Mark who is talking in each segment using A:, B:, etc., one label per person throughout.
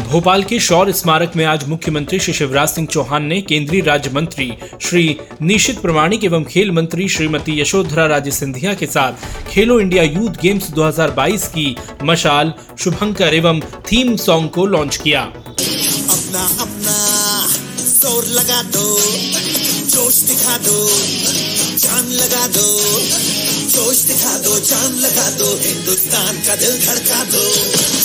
A: भोपाल के शौर्य स्मारक में आज मुख्यमंत्री श्री शिवराज सिंह चौहान ने केंद्रीय राज्य मंत्री श्री निशित प्रमाणिक एवं खेल मंत्री श्रीमती यशोधरा राजे सिंधिया के साथ खेलो इंडिया यूथ गेम्स 2022 की मशाल, शुभंकर एवं थीम सॉन्ग को लॉन्च किया।
B: अपना अपना ज़ोर लगा दो, जोश दिखा दो, जान लगा दो, जोश दिखा दो, जान लगा दो, हिंदुस्तान का दिल धड़का दो।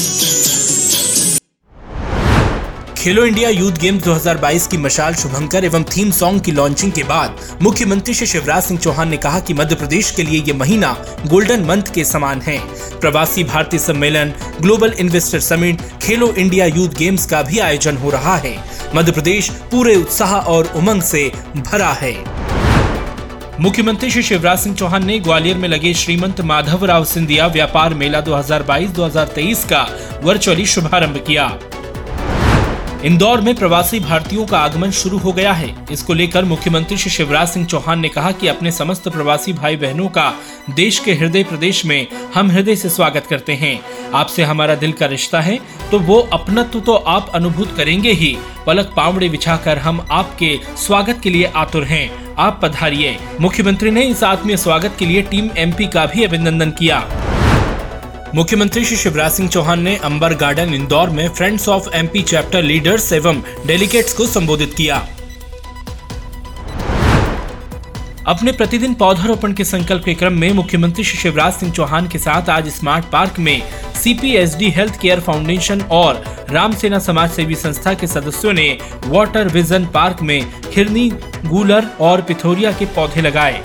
A: खेलो इंडिया यूथ गेम्स 2022 की मशाल शुभंकर एवं थीम सॉन्ग की लॉन्चिंग के बाद मुख्यमंत्री श्री शिवराज सिंह चौहान ने कहा कि मध्य प्रदेश के लिए ये महीना गोल्डन मंथ के समान है। Pravasi Bharatiya Sammelan global investor summit Khelo India youth games का भी आयोजन हो रहा है। मध्य प्रदेश पूरे उत्साह और उमंग से भरा है। मुख्यमंत्री श्री शिवराज सिंह चौहान ने ग्वालियर में लगे श्रीमंत माधवराव सिंधिया व्यापार मेला 2022-2023 का वर्चुअली शुभारंभ किया। इंदौर में प्रवासी भारतीयों का आगमन शुरू हो गया है। इसको लेकर मुख्यमंत्री श्री शिवराज सिंह चौहान ने कहा कि अपने समस्त प्रवासी भाई बहनों का देश के हृदय प्रदेश में हम हृदय से स्वागत करते हैं। आपसे हमारा दिल का रिश्ता है तो वो अपनत्व तो आप अनुभूत करेंगे ही। पलक पावड़े बिछाकर हम आपके स्वागत के लिए आतुर हैं। आप पधारिए। मुख्यमंत्री ने इस आत्मीय स्वागत के लिए टीम एमपी का भी अभिनंदन किया। मुख्यमंत्री श्री शिवराज सिंह चौहान ने अंबर गार्डन, इंदौर में friends of MP chapter leaders एवं डेलीगेट्स को संबोधित किया। अपने प्रतिदिन पौधारोपण के संकल्प के क्रम में मुख्यमंत्री श्री शिवराज सिंह चौहान के साथ आज स्मार्ट पार्क में सीपीएसडी हेल्थ केयर फाउंडेशन और राम सेना समाज सेवी संस्था के सदस्यों ने वाटर विजन पार्क में खिरनी, गूलर और पिथोरिया के पौधे लगाए।